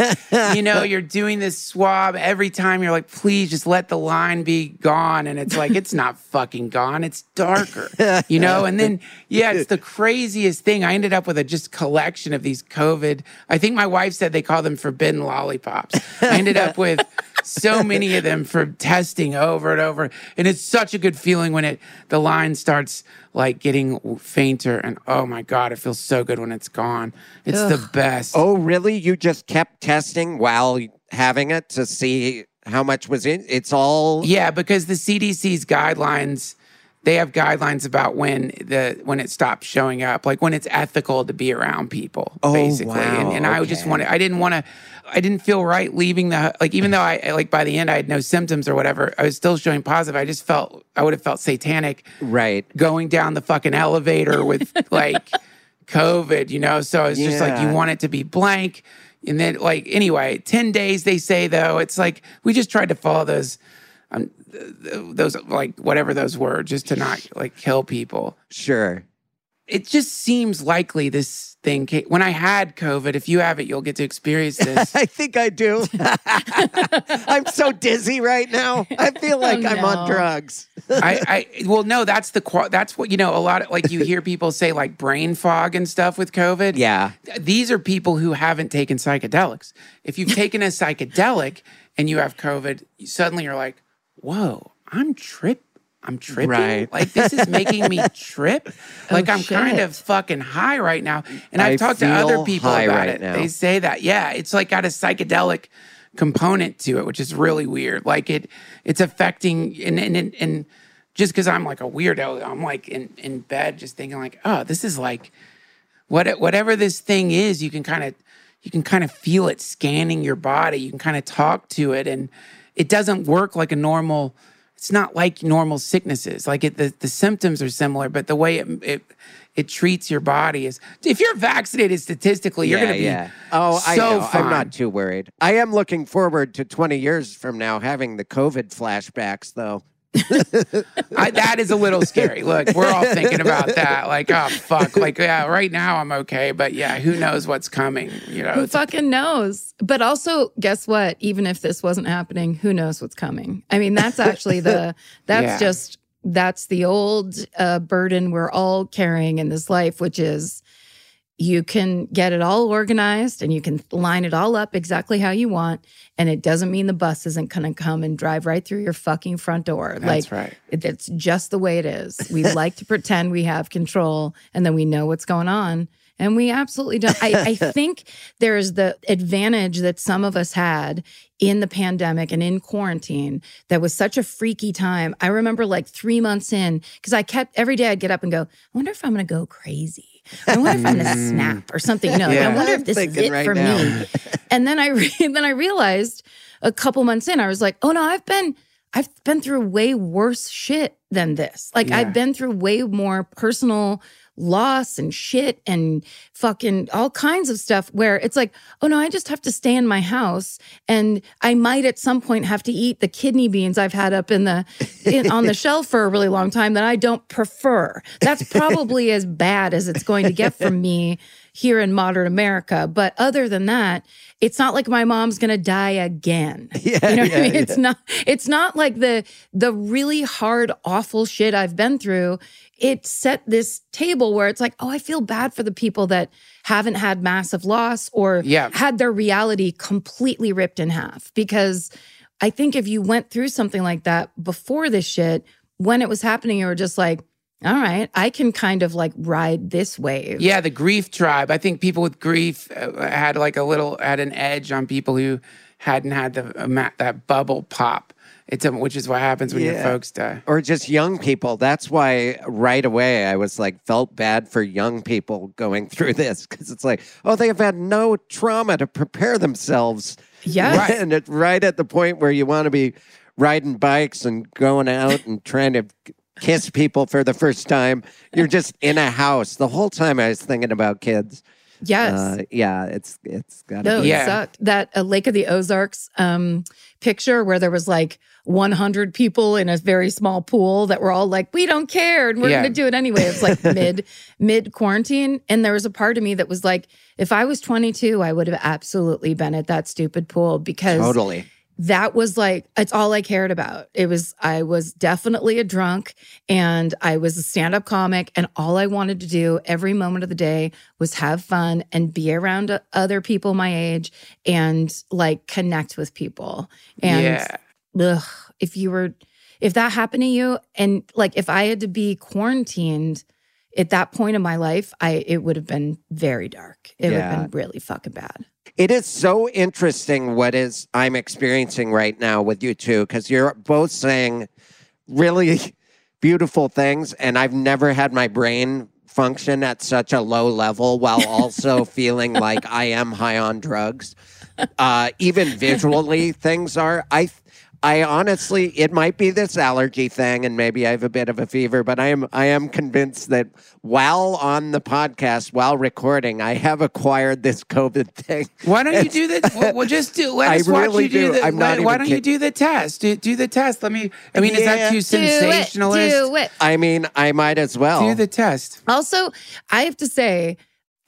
you know, you're doing this swab every time. You're like, please just let the line be gone. And it's like, it's not fucking gone. It's darker, you know? And then, yeah, it's the craziest thing. I ended up with a just collection of these COVID. I think my wife said they call them forbidden lollipops. I ended up with so many of them for testing over and over. And it's such a good feeling when it, the line starts like getting fainter and oh my god it feels so good when it's gone it's the best Oh, really? You just kept testing while having it to see how much was in? It's all. yeah because the cdc's guidelines they have guidelines about when the when it stops showing up like when it's ethical to be around people Oh, basically wow, and, and i just wanted i didn't want to i didn't feel right leaving the like even though i like by the end i had no symptoms or whatever i was still showing positive i just felt i would have felt satanic Right. going down the fucking elevator with like COVID, you know? So it's just like you want it to be blank. And then, like, anyway, 10 days, they say, though, it's like we just tried to follow those, um, th- th- those, like, whatever those were, just to not, like, kill people. Sure. It just seems likely this thing, when I had COVID, if you have it, you'll get to experience this. I think I do. I'm so dizzy right now. I feel oh, like I'm on drugs. I, I well no that's the that's what you know a lot of like you hear people say like brain fog and stuff with covid Yeah. these are people who haven't taken psychedelics if you've taken a psychedelic and you have covid suddenly you're like whoa i'm trip i'm tripping? Right. like this is making me trip? Oh, like i'm kind of fucking high right now and I i've talked to other people about right it. now. they say that yeah it's like got a psychedelic component to it which is really weird. Like it it's affecting and and and, and just because i'm like a weirdo i'm like in in bed just thinking like oh this is like what whatever this thing is you can kind of you can kind of feel it scanning your body. You can kind of talk to it and it doesn't work like a normal it's not like normal sicknesses like it the, the symptoms are similar but the way it, it it treats your body is if you're vaccinated statistically you're going to be yeah. Oh, I know. fine. I'm not too worried. I am looking forward to 20 years from now having the COVID flashbacks, though. I, that is a little scary. Look, we're all thinking about that. Like, oh fuck. Like, yeah, right now I'm okay, but yeah, who knows what's coming? You know, Who fucking knows? But also, guess what? Even if this wasn't happening, who knows what's coming? I mean, that's actually the, that's Yeah. just, that's the old uh, burden we're all carrying in this life, which is you can get it all organized and you can line it all up exactly how you want. And it doesn't mean the bus isn't going to come and drive right through your fucking front door. That's like, right. it- It's just the way it is. We like to pretend we have control and then we know what's going on. And we absolutely don't. I, I think there's the advantage that some of us had in the pandemic and in quarantine that was such a freaky time. I remember like three months in, because I kept every day I'd get up and go, I wonder if I'm going to go crazy. I wonder if I'm going to snap or something. You know, like, I wonder if this is it right for now. me. And then I re- then I realized a couple months in, I was like, oh no, I've been I've been through way worse shit than this. Like Yeah. I've been through way more personal loss and shit and fucking all kinds of stuff where it's like, oh no, I just have to stay in my house and I might at some point have to eat the kidney beans I've had up in the in, on the shelf for a really long time that I don't prefer. That's probably as bad as it's going to get from me here in modern America. But other than that, it's not like my mom's gonna die again. Yeah, you know what yeah, I mean? yeah. It's not. It's not like the the really hard, awful shit I've been through. It set this table where it's like, oh, I feel bad for the people that haven't had massive loss or Yeah. had their reality completely ripped in half. Because I think if you went through something like that before this shit, when it was happening, you were just like, all right, I can kind of like ride this wave. Yeah, the grief tribe. I think people with grief uh, had like a little had an edge on people who hadn't had the uh, that bubble pop. It's um, which is what happens when your folks die. or just young people. That's why right away I was like, felt bad for young people going through this because it's like, oh, they have had no trauma to prepare themselves. Yeah, Right. And it, right at the point where you want to be riding bikes and going out and trying to kiss people for the first time, you're just in a house. The whole time I was thinking about kids. Yes. Uh, yeah, it's it's got No, to be. Yeah. sucked. That uh, Lake of the Ozarks um, picture where there was like 100 people in a very small pool that were all like, "We don't care, and we're Yeah. going to do it anyway." It's like mid mid quarantine, and there was a part of me that was like, if I was 22, I would have absolutely been at that stupid pool because Totally. That was like it's all I cared about. It was I was definitely a drunk and I was a stand-up comic and all I wanted to do every moment of the day was have fun and be around other people my age and like connect with people. And yeah, ugh, if you were if that happened to you and like if I had to be quarantined at that point in my life, I it would have been very dark. It would have been really fucking bad. It is so interesting what is I'm experiencing right now with you two because you're both saying really beautiful things, and I've never had my brain function at such a low level while also feeling like I am high on drugs. Uh, even visually, things are. I I honestly, it might be this allergy thing, and maybe I have a bit of a fever, but I am I am convinced that while on the podcast, while recording, I have acquired this COVID thing. Why don't you do the? Well, well, just do. Let I us watch really you do. do. The, I'm not why why don't you do the test? Do, do the test. Let me. I mean, is that too Do it. sensationalist? Do it. I mean, I might as well. Do the test. Also, I have to say,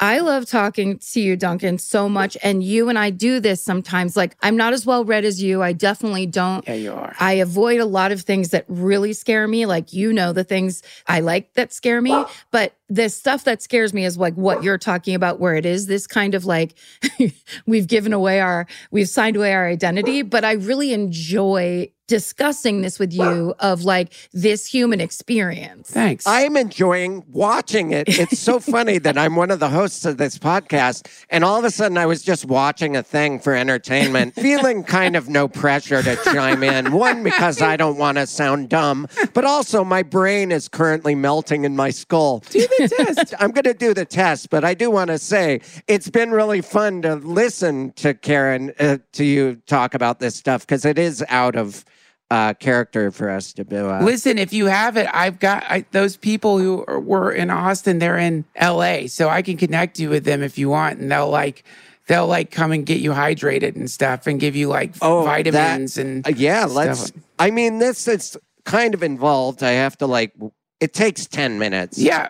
I love talking to you, Duncan, so much. And you and I do this sometimes. Like, I'm not as well read as you. I definitely don't. Yeah, you are. I avoid a lot of things that really scare me. Like, you know, the things I like that scare me. But the stuff that scares me is like what you're talking about, where it is this kind of like we've given away our, we've signed away our identity. But I really enjoy discussing this with you of like this human experience. Thanks. I'm enjoying watching it. It's so funny that I'm one of the hosts of this podcast, and all of a sudden I was just watching a thing for entertainment, feeling kind of no pressure to chime in. One, because I don't want to sound dumb, but also my brain is currently melting in my skull. do the test. I'm going to do the test, but I do want to say it's been really fun to listen to Karen, uh, to you talk about this stuff because it is out of uh, character for us to do. Uh, Listen, if you have it, I've got I, those people who are, were in Austin. They're in L.A., so I can connect you with them if you want, and they'll like they'll like come and get you hydrated and stuff, and give you like Oh, vitamins that- and Uh, yeah, stuff. let's. I mean, this is kind of involved. I have to like. It takes ten minutes. Yeah.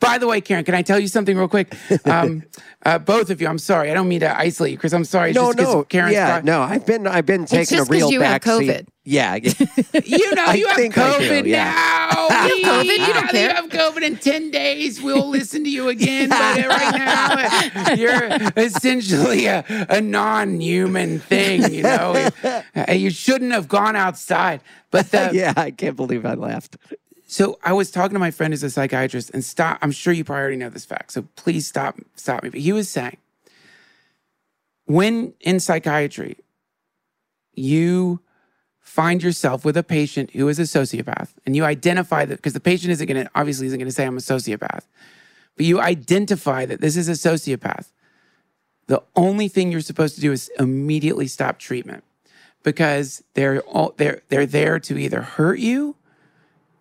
By the way, Karen, can I tell you something real quick? Um, uh, both of you, I'm sorry. I don't mean to isolate you because I'm sorry. It's No, just 'cause no, Karen's yeah, brought- no. I've been, I've been taking just a 'cause real you have backseat. COVID. Yeah, yeah. You know, I you have think I do, COVID yeah. now. You have COVID? You don't care. You have COVID in 10 days. We'll listen to you again. But uh, right now, uh, you're essentially a, a non human thing. You know, Uh, you shouldn't have gone outside. But the, yeah, I can't believe I laughed. So I was talking to my friend who's a psychiatrist, and stop. I'm sure you probably already know this fact, so please stop stop me. But he was saying, when in psychiatry, you find yourself with a patient who is a sociopath, and you identify that because the patient isn't going to obviously isn't going to say I'm a sociopath, but you identify that this is a sociopath. The only thing you're supposed to do is immediately stop treatment because they're all, they're they're there to either hurt you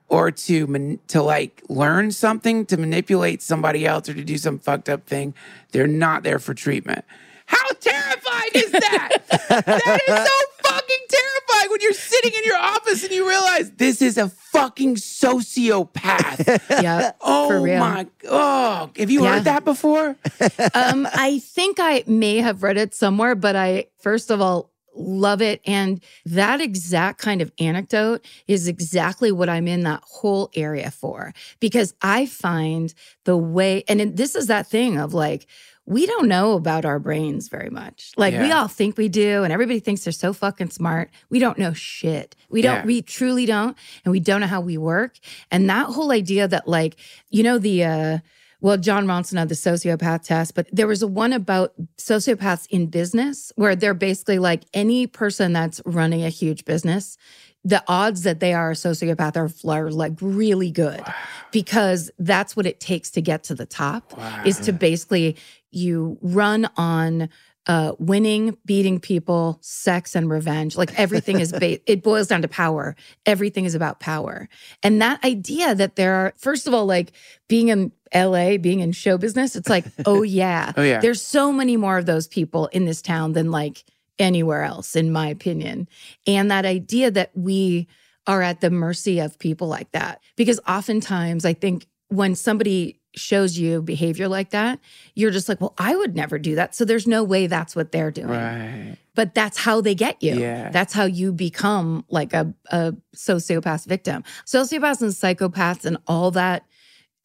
or to man, to like learn something to manipulate somebody else or to do some fucked up thing. They're not there for treatment. How terrifying is that? that is so fucking terrifying when you're sitting in your office and you realize this is a fucking sociopath. Yeah. Oh for real. my oh, have you Yeah. heard that before? um, I think I may have read it somewhere, but I first of all love it. And that exact kind of anecdote is exactly what I'm in that whole area for. Because I find the way, and this is that thing of like, we don't know about our brains very much. Like we all think we do, and everybody thinks they're so fucking smart. We don't know shit. We don't, Yeah. we truly don't, and we don't know how we work. And that whole idea that, like, you know, the uh well, Jon Ronson had the sociopath test, but there was a one about sociopaths in business where they're basically like any person that's running a huge business, the odds that they are a sociopath are, are like really good because that's what it takes to get to the top is to basically you run on uh, winning, beating people, sex, and revenge. Like everything is, ba- it boils down to power. Everything is about power. And that idea that there are, first of all, like being in LA, being in show business, it's like, oh yeah. Oh, yeah. There's so many more of those people in this town than like anywhere else, in my opinion. And that idea that we are at the mercy of people like that. Because oftentimes I think when somebody shows you behavior like that, you're just like, well, I would never do that. So there's no way that's what they're doing. Right. But that's how they get you. Yeah. That's how you become like a, a sociopath victim. Sociopaths and psychopaths and all that,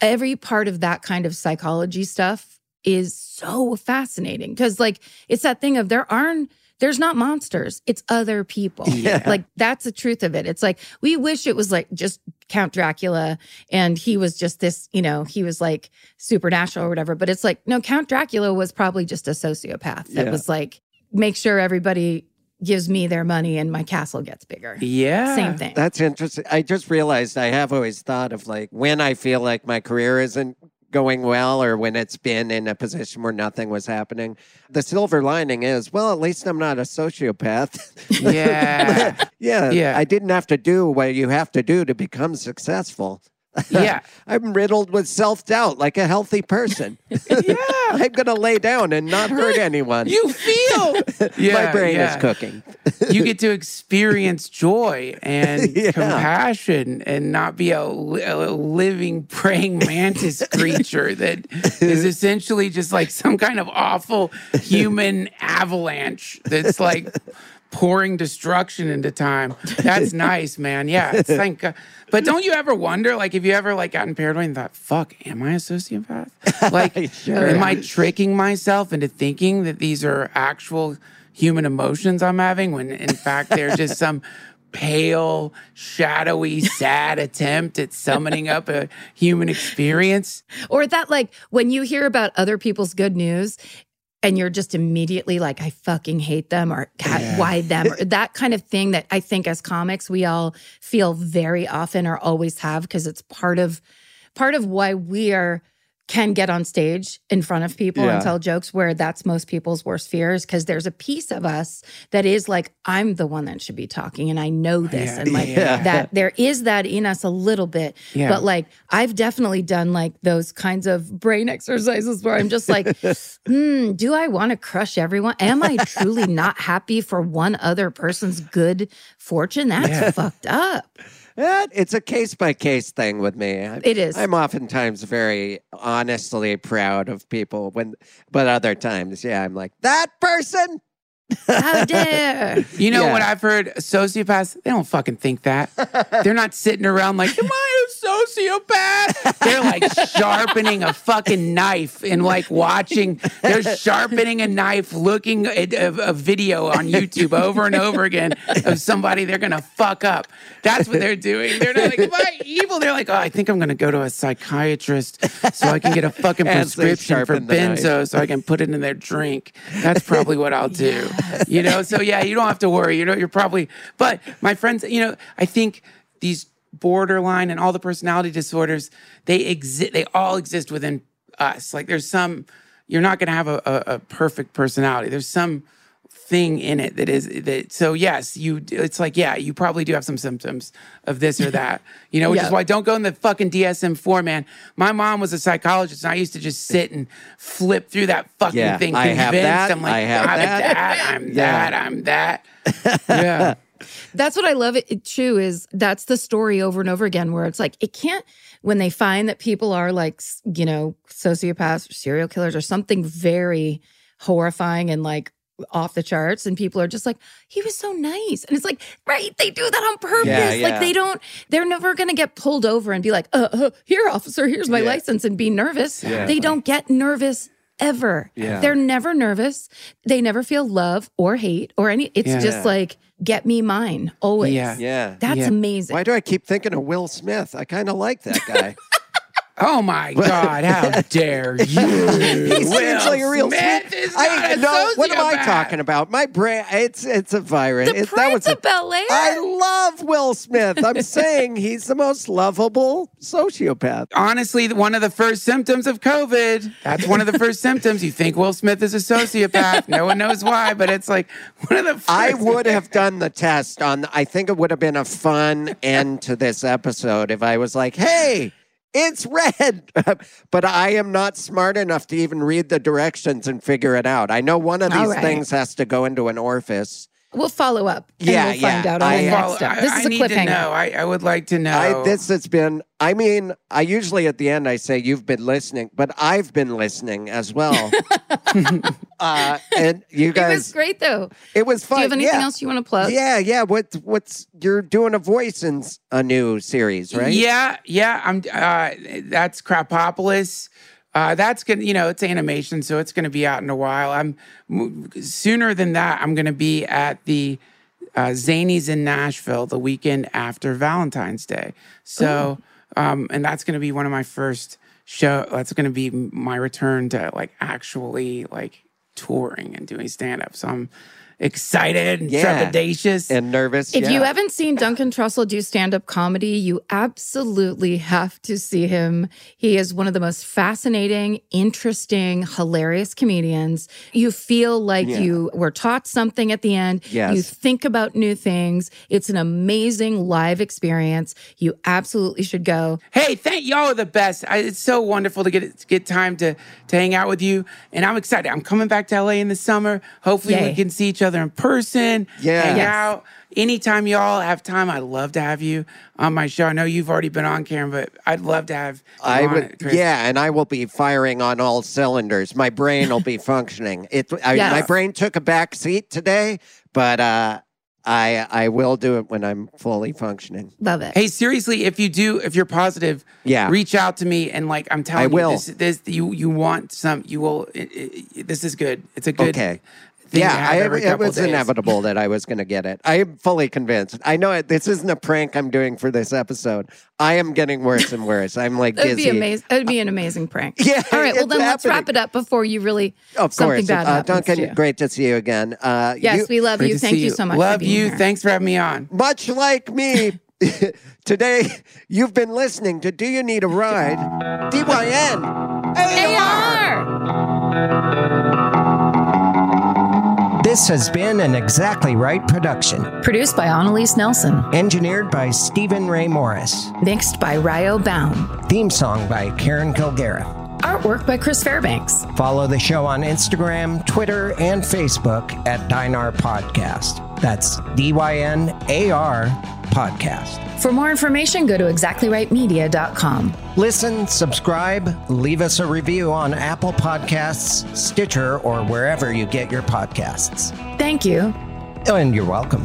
every part of that kind of psychology stuff is so fascinating. Cause like it's that thing of there aren't there's not monsters, it's other people. Yeah. Like that's the truth of it. It's like we wish it was like just Count Dracula and he was just this, you know, he was like supernatural or whatever. But it's like, no, Count Dracula was probably just a sociopath that Yeah. was like, make sure everybody gives me their money and my castle gets bigger. Yeah. Same thing. That's interesting. I just realized I have always thought of like when I feel like my career isn't going well or when it's been in a position where nothing was happening. The silver lining is, well, at least I'm not a sociopath. Yeah. yeah. Yeah. I didn't have to do what you have to do to become successful. Yeah. I'm riddled with self doubt like a healthy person. yeah. I'm going to lay down and not hurt anyone. You feel yeah, my brain yeah. is cooking. you get to experience joy and Yeah. compassion and not be a, a living praying mantis creature that is essentially just like some kind of awful human avalanche that's like pouring destruction into time. That's nice, man. Yeah. It's like, uh, but don't you ever wonder, like, if you ever like gotten paranoid and thought, fuck, am I a sociopath? Like, Sure. am I tricking myself into thinking that these are actual human emotions I'm having when in fact they're just some pale, shadowy, sad attempt at summoning up a human experience? Or that, like, when you hear about other people's good news and you're just immediately like, I fucking hate them or why them? Or that kind of thing that I think as comics, we all feel very often or always have because it's part of part of why we are can get on stage in front of people Yeah. and tell jokes where that's most people's worst fears because there's a piece of us that is like I'm the one that should be talking and I know this Yeah, and like yeah. that there is that in us a little bit Yeah. but like I've definitely done like those kinds of brain exercises where I'm just like hmm, do I want to crush everyone am I truly not happy for one other person's good fortune that's Yeah. fucked up Eh, it's a case by case thing with me. I- It is. I'm oftentimes very honestly proud of people when, but other times, yeah, I'm like that person. How dare You know Yeah. what I've heard? Sociopaths, they don't fucking think that. They're not sitting around like, am I a sociopath. They're like sharpening a fucking knife and like watching. They're sharpening a knife, looking at a, a video on YouTube over and over again of somebody they're gonna fuck up. That's what they're doing. They're not like, am I evil? They're like, oh, I think I'm gonna go to a psychiatrist so I can get a fucking prescription for sharpen the knife. benzo so I can put it in their drink. That's probably what I'll do. You know, so yeah, you don't have to worry. You know, you're probably, but my friends, you know, I think these borderline and all the personality disorders, they exist, they all exist within us. Like there's some, you're not going to have a, a, a perfect personality. There's some thing in it that is that so yes you it's like yeah you probably do have some symptoms of this or that you know which Yeah. is why don't go in the fucking dsm-4 man my mom was a psychologist and i used to just sit and flip through that fucking Yeah, thing I have convinced that, i'm like I have I'm that." that i'm Yeah. that i'm that yeah That's what I love it it too is that's the story over and over again where it's like it can't when they find that people are like you know sociopaths or serial killers or something very horrifying and like off the charts and people are just like he was so nice and it's like right they do that on purpose Yeah, yeah. like they don't they're never going to get pulled over and be like uh, uh here officer here's my Yeah. license and be nervous Yeah. they don't get nervous ever Yeah. they're never nervous they never feel love or hate or any it's Yeah. just like get me mine always Yeah. Yeah. that's Yeah. amazing. Why do I keep thinking of Will Smith? I kind of like that guy. oh my god how dare you He's Will usually a real Smith sweet- is I not a no. What am I talking about? My brain. It's it's a virus. the It- that Prince was a- of Bel Air. I love Will Smith. I'm saying he's the most lovable sociopath. honestly one of the first symptoms of COVID. That's one of the first symptoms. You think Will Smith is a sociopath. No one knows why, but it's like one of the first I would have done the test on. I think it would have been a fun end to this episode if I was like, "Hey, it's red," but I am not smart enough to even read the directions and figure it out. I know one of these right. things has to go into an orifice. We'll follow up. And Yeah, we'll find yeah. out on I- the Follow- next step. This I is a need to cliffhanger. know. I, I would like to know. I, this has been. I mean, I usually at the end I say you've been listening, but I've been listening as well. uh, and you guys, It was great though. it was fun. Do you have anything yeah. else you want to plug? Yeah, yeah. What what's you're doing a voice in a new series, right? Yeah, yeah. I'm. Uh, that's Krapopolis. Uh, that's gonna, you know, it's animation, so it's gonna be out in a while. I'm sooner than that. I'm gonna be at the uh, Zanies in Nashville the weekend after Valentine's Day. So, um, and that's gonna be one of my first show. That's gonna be my return to like actually like touring and doing stand up. So I'm excited and Yeah. trepidatious. And nervous. If you haven't seen Duncan Trussell do stand up comedy, you absolutely have to see him. He is one of the most fascinating, interesting, hilarious comedians. You feel like Yeah. you were taught something at the end. Yes. You think about new things. It's an amazing live experience. You absolutely should go. Hey, thank y'all are the best. I, it's so wonderful to get to get time to to hang out with you, and I'm excited. I'm coming back to LA in the summer. Hopefully, Yay. we can see each other in person. Yeah. hang Yes. out. Anytime y'all have time, I'd love to have you on my show. I know you've already been on, Karen, but I'd love to have. you I on would, it, Chris. yeah, and I will be firing on all cylinders. My brain will be functioning. It, I, Yes. my brain took a back seat today, but uh, I, I will do it when I'm fully functioning. Love it. Hey, seriously, if you do, if you're positive, Yeah. reach out to me and like I'm telling I will. you, this, this you you want some, you will. It, it, this is good. It's a good. Okay. Thing yeah, to have I, it was days. inevitable that I was going to get it. I am fully convinced. I know it, this isn't a prank I'm doing for this episode. I am getting worse and worse. I'm like That'd dizzy. be amazing. That'd be an amazing prank. Yeah, All right. Well, it's then let's wrap it up before you really Of something course. bad uh, happens Duncan, to you. great to see you again. Uh, Yes, you- we love you. Thank you so much. Love for being you. Here. Thanks for having me on. much like me. Today, you've been listening to Do You Need a Ride? DYN. AR. This has been an Exactly Right production, Produced by Annalise Nelson. engineered by Stephen Ray Morris, Mixed by Ryo Baum. theme song by Karen Kilgariff. Artwork by Chris Fairbanks. Follow the show on Instagram, Twitter, and Facebook at Dynar Podcast. That's D Y N A R Podcast. For more information, go to exactlyrightmedia.com. Listen, subscribe, leave us a review on Apple Podcasts, Stitcher, or wherever you get your podcasts. Thank you. And you're welcome.